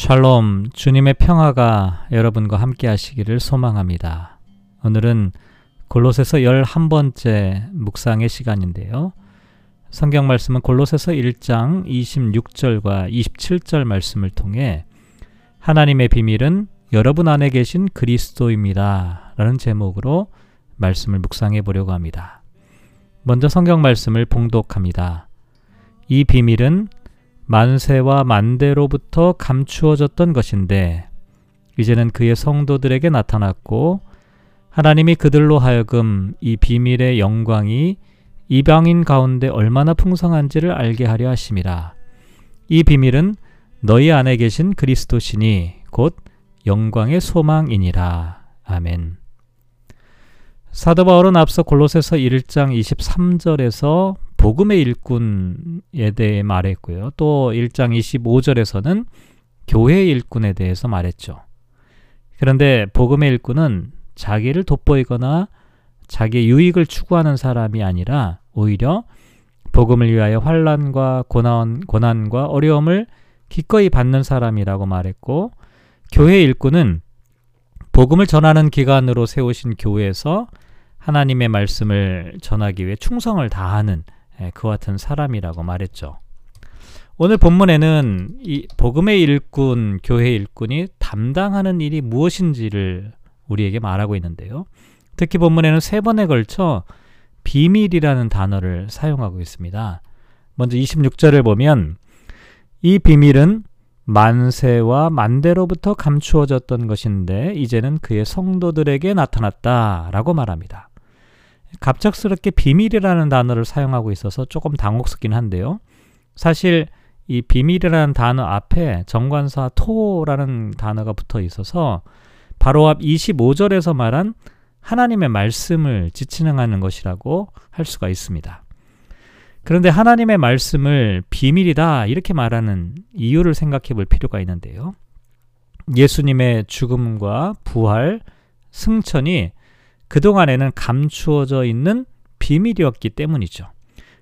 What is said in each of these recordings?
샬롬, 주님의 평화가 여러분과 함께 하시기를 소망합니다. 오늘은 골로새서 11번째 묵상의 시간인데요. 성경 말씀은 골로새서 1장 26절과 27절 말씀을 통해 하나님의 비밀은 여러분 안에 계신 그리스도입니다. 라는 제목으로 말씀을 묵상해 보려고 합니다. 먼저 성경 말씀을 봉독합니다. 이 비밀은 만세와 만대로부터 감추어졌던 것인데 이제는 그의 성도들에게 나타났고 하나님이 그들로 하여금 이 비밀의 영광이 이방인 가운데 얼마나 풍성한지를 알게 하려 하심이라. 이 비밀은 너희 안에 계신 그리스도시니 곧 영광의 소망이니라. 아멘. 사도 바울은 앞서 골로새서 1장 23절에서 복음의 일꾼에 대해 말했고요. 또 1장 25절에서는 교회의 일꾼에 대해서 말했죠. 그런데 복음의 일꾼은 자기를 돋보이거나 자기의 유익을 추구하는 사람이 아니라 오히려 복음을 위하여 환란과 고난, 고난과 어려움을 기꺼이 받는 사람이라고 말했고 교회 일꾼은 복음을 전하는 기관으로 세우신 교회에서 하나님의 말씀을 전하기 위해 충성을 다하는 예, 그와 같은 사람이라고 말했죠. 오늘 본문에는 이 복음의 일꾼, 교회 일꾼이 담당하는 일이 무엇인지를 우리에게 말하고 있는데요. 특히 본문에는 세 번에 걸쳐 비밀이라는 단어를 사용하고 있습니다. 먼저 26절을 보면 이 비밀은 만세와 만대로부터 감추어졌던 것인데 이제는 그의 성도들에게 나타났다라고 말합니다. 갑작스럽게 비밀이라는 단어를 사용하고 있어서 조금 당혹스럽긴 한데요. 사실 이 비밀이라는 단어 앞에 정관사 토라는 단어가 붙어 있어서 바로 앞 25절에서 말한 하나님의 말씀을 지칭하는 것이라고 할 수가 있습니다. 그런데 하나님의 말씀을 비밀이다 이렇게 말하는 이유를 생각해 볼 필요가 있는데요. 예수님의 죽음과 부활, 승천이 그동안에는 감추어져 있는 비밀이었기 때문이죠.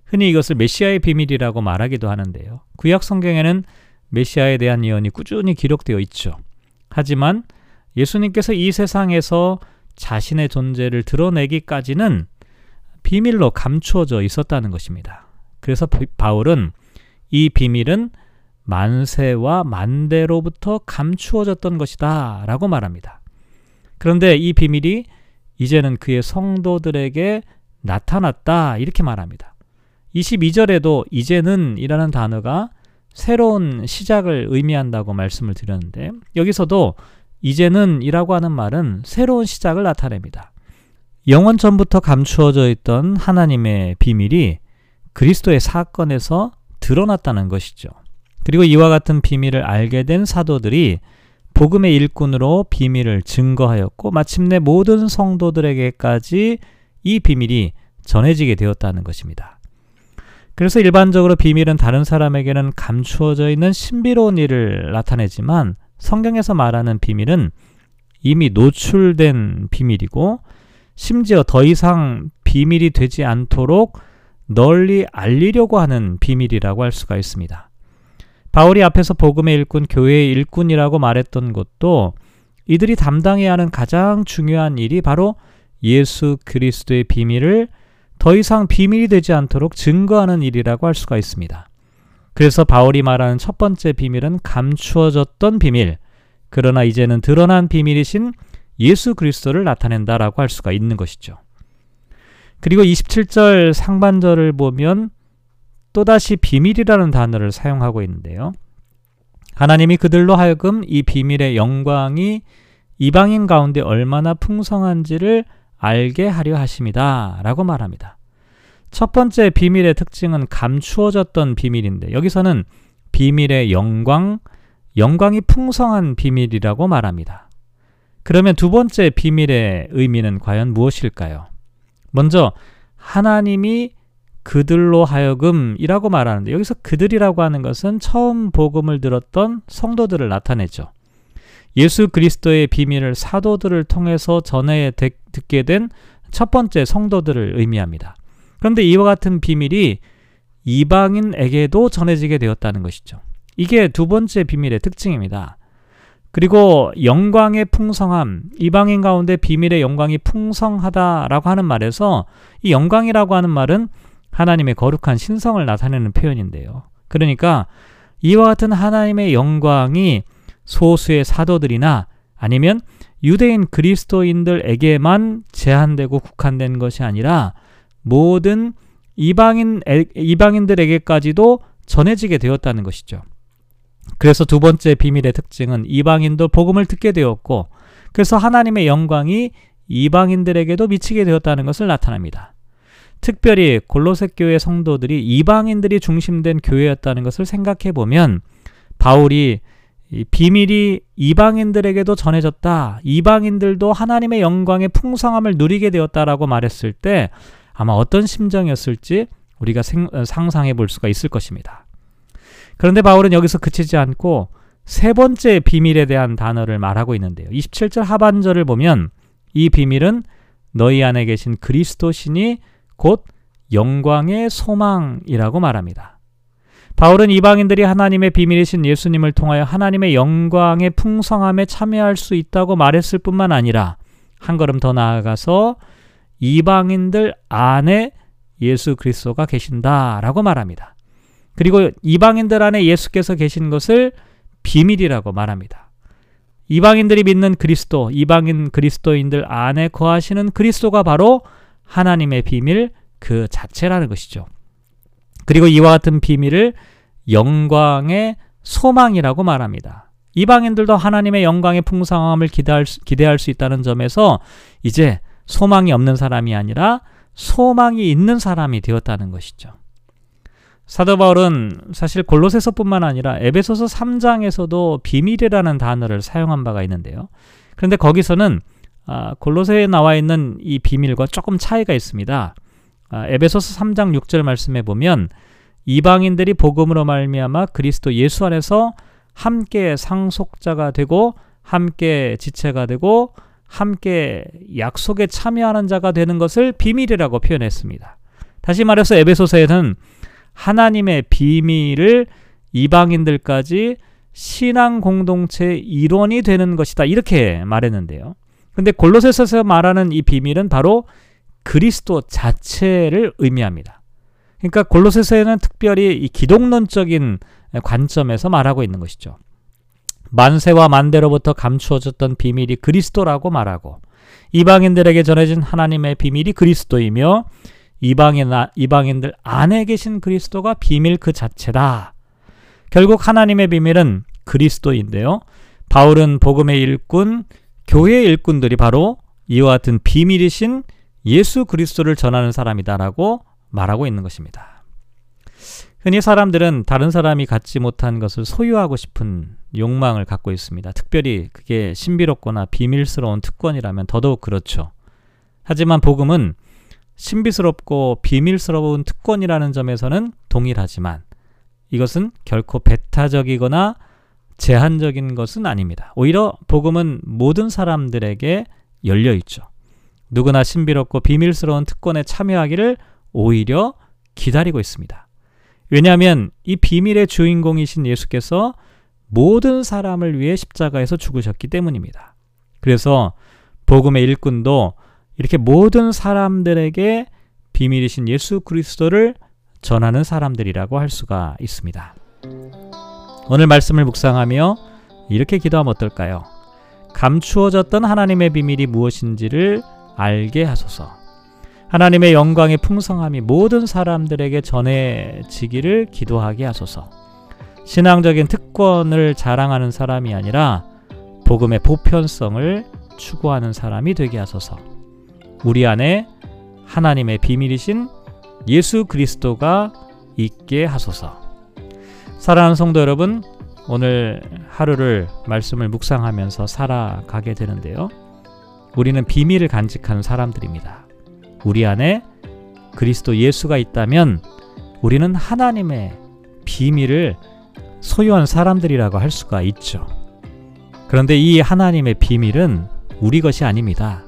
흔히 이것을 메시아의 비밀이라고 말하기도 하는데요. 구약 성경에는 메시아에 대한 예언이 꾸준히 기록되어 있죠. 하지만 예수님께서 이 세상에서 자신의 존재를 드러내기까지는 비밀로 감추어져 있었다는 것입니다. 그래서 바울은 이 비밀은 만세와 만대로부터 감추어졌던 것이다 라고 말합니다. 그런데 이 비밀이 이제는 그의 성도들에게 나타났다 이렇게 말합니다. 22절에도 이제는 이라는 단어가 새로운 시작을 의미한다고 말씀을 드렸는데 여기서도 이제는 이라고 하는 말은 새로운 시작을 나타냅니다. 영원 전부터 감추어져 있던 하나님의 비밀이 그리스도의 사건에서 드러났다는 것이죠. 그리고 이와 같은 비밀을 알게 된 사도들이 복음의 일꾼으로 비밀을 증거하였고 마침내 모든 성도들에게까지 이 비밀이 전해지게 되었다는 것입니다. 그래서 일반적으로 비밀은 다른 사람에게는 감추어져 있는 신비로운 일을 나타내지만 성경에서 말하는 비밀은 이미 노출된 비밀이고 심지어 더 이상 비밀이 되지 않도록 널리 알리려고 하는 비밀이라고 할 수가 있습니다. 바울이 앞에서 복음의 일꾼, 교회의 일꾼이라고 말했던 것도 이들이 담당해야 하는 가장 중요한 일이 바로 예수 그리스도의 비밀을 더 이상 비밀이 되지 않도록 증거하는 일이라고 할 수가 있습니다. 그래서 바울이 말하는 첫 번째 비밀은 감추어졌던 비밀, 그러나 이제는 드러난 비밀이신 예수 그리스도를 나타낸다라고 할 수가 있는 것이죠. 그리고 27절 상반절을 보면 또다시 비밀이라는 단어를 사용하고 있는데요. 하나님이 그들로 하여금 이 비밀의 영광이 이방인 가운데 얼마나 풍성한지를 알게 하려 하심이다. 라고 말합니다. 첫 번째 비밀의 특징은 감추어졌던 비밀인데 여기서는 비밀의 영광, 영광이 풍성한 비밀이라고 말합니다. 그러면 두 번째 비밀의 의미는 과연 무엇일까요? 먼저 하나님이 그들로 하여금이라고 말하는데 여기서 그들이라고 하는 것은 처음 복음을 들었던 성도들을 나타내죠. 예수 그리스도의 비밀을 사도들을 통해서 전해 듣게 된 첫 번째 성도들을 의미합니다. 그런데 이와 같은 비밀이 이방인에게도 전해지게 되었다는 것이죠. 이게 두 번째 비밀의 특징입니다. 그리고 영광의 풍성함, 이방인 가운데 비밀의 영광이 풍성하다라고 하는 말에서 이 영광이라고 하는 말은 하나님의 거룩한 신성을 나타내는 표현인데요. 그러니까 이와 같은 하나님의 영광이 소수의 사도들이나 아니면 유대인 그리스도인들에게만 제한되고 국한된 것이 아니라 모든 이방인 이방인들에게까지도 전해지게 되었다는 것이죠. 그래서 두 번째 비밀의 특징은 이방인도 복음을 듣게 되었고 그래서 하나님의 영광이 이방인들에게도 미치게 되었다는 것을 나타납니다. 특별히 골로새 교회 성도들이 이방인들이 중심된 교회였다는 것을 생각해 보면 바울이 비밀이 이방인들에게도 전해졌다. 이방인들도 하나님의 영광의 풍성함을 누리게 되었다라고 말했을 때 아마 어떤 심정이었을지 우리가 생, 상상해 볼 수가 있을 것입니다. 그런데 바울은 여기서 그치지 않고 세 번째 비밀에 대한 단어를 말하고 있는데요. 27절 하반절을 보면 이 비밀은 너희 안에 계신 그리스도 신이 곧 영광의 소망이라고 말합니다. 바울은 이방인들이 하나님의 비밀이신 예수님을 통하여 하나님의 영광의 풍성함에 참여할 수 있다고 말했을 뿐만 아니라 한 걸음 더 나아가서 이방인들 안에 예수 그리스도가 계신다라고 말합니다. 그리고 이방인들 안에 예수께서 계신 것을 비밀이라고 말합니다. 이방인들이 믿는 그리스도, 이방인 그리스도인들 안에 거하시는 그리스도가 바로 하나님의 비밀 그 자체라는 것이죠. 그리고 이와 같은 비밀을 영광의 소망이라고 말합니다. 이방인들도 하나님의 영광의 풍성함을 기대할 수, 기대할 수 있다는 점에서 이제 소망이 없는 사람이 아니라 소망이 있는 사람이 되었다는 것이죠. 사도 바울은 사실 골로새서뿐만 아니라 에베소서 3장에서도 비밀이라는 단어를 사용한 바가 있는데요. 그런데 거기서는 아, 골로새에 나와 있는 이 비밀과 조금 차이가 있습니다. 아, 에베소서 3장 6절 말씀에 보면 이방인들이 복음으로 말미암아 그리스도 예수 안에서 함께 상속자가 되고 함께 지체가 되고 함께 약속에 참여하는 자가 되는 것을 비밀이라고 표현했습니다. 다시 말해서 에베소서에는 하나님의 비밀을 이방인들까지 신앙 공동체 일원이 되는 것이다. 이렇게 말했는데요. 근데 골로새서에서 말하는 이 비밀은 바로 그리스도 자체를 의미합니다. 그러니까 골로새서에는 특별히 이 기독론적인 관점에서 말하고 있는 것이죠. 만세와 만대로부터 감추어졌던 비밀이 그리스도라고 말하고 이방인들에게 전해진 하나님의 비밀이 그리스도이며 이방인, 이방인들 안에 계신 그리스도가 비밀 그 자체다. 결국 하나님의 비밀은 그리스도인데요. 바울은 복음의 일꾼, 교회의 일꾼들이 바로 이와 같은 비밀이신 예수 그리스도를 전하는 사람이다라고 말하고 있는 것입니다. 흔히 사람들은 다른 사람이 갖지 못한 것을 소유하고 싶은 욕망을 갖고 있습니다. 특별히 그게 신비롭거나 비밀스러운 특권이라면 더더욱 그렇죠. 하지만 복음은 신비스럽고 비밀스러운 특권이라는 점에서는 동일하지만 이것은 결코 배타적이거나 제한적인 것은 아닙니다. 오히려 복음은 모든 사람들에게 열려 있죠. 누구나 신비롭고 비밀스러운 특권에 참여하기를 오히려 기다리고 있습니다. 왜냐하면 이 비밀의 주인공이신 예수께서 모든 사람을 위해 십자가에서 죽으셨기 때문입니다. 그래서 복음의 일꾼도 이렇게 모든 사람들에게 비밀이신 예수 그리스도를 전하는 사람들이라고 할 수가 있습니다. 오늘 말씀을 묵상하며 이렇게 기도하면 어떨까요? 감추어졌던 하나님의 비밀이 무엇인지를 알게 하소서. 하나님의 영광의 풍성함이 모든 사람들에게 전해지기를 기도하게 하소서. 신앙적인 특권을 자랑하는 사람이 아니라 복음의 보편성을 추구하는 사람이 되게 하소서. 우리 안에 하나님의 비밀이신 예수 그리스도가 있게 하소서. 사랑하는 성도 여러분, 오늘 하루를 말씀을 묵상하면서 살아가게 되는데요. 우리는 비밀을 간직하는 사람들입니다. 우리 안에 그리스도 예수가 있다면 우리는 하나님의 비밀을 소유한 사람들이라고 할 수가 있죠. 그런데 이 하나님의 비밀은 우리 것이 아닙니다.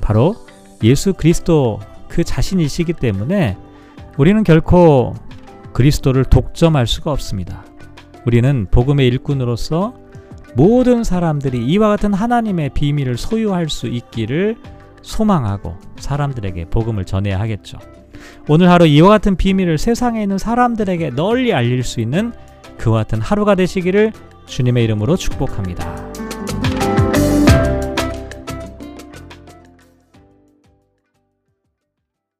바로 예수 그리스도 그 자신이시기 때문에 우리는 결코 그리스도를 독점할 수가 없습니다. 우리는 복음의 일꾼으로서 모든 사람들이 이와 같은 하나님의 비밀을 소유할 수 있기를 소망하고 사람들에게 복음을 전해야 하겠죠. 오늘 하루 이와 같은 비밀을 세상에 있는 사람들에게 널리 알릴 수 있는 그와 같은 하루가 되시기를 주님의 이름으로 축복합니다.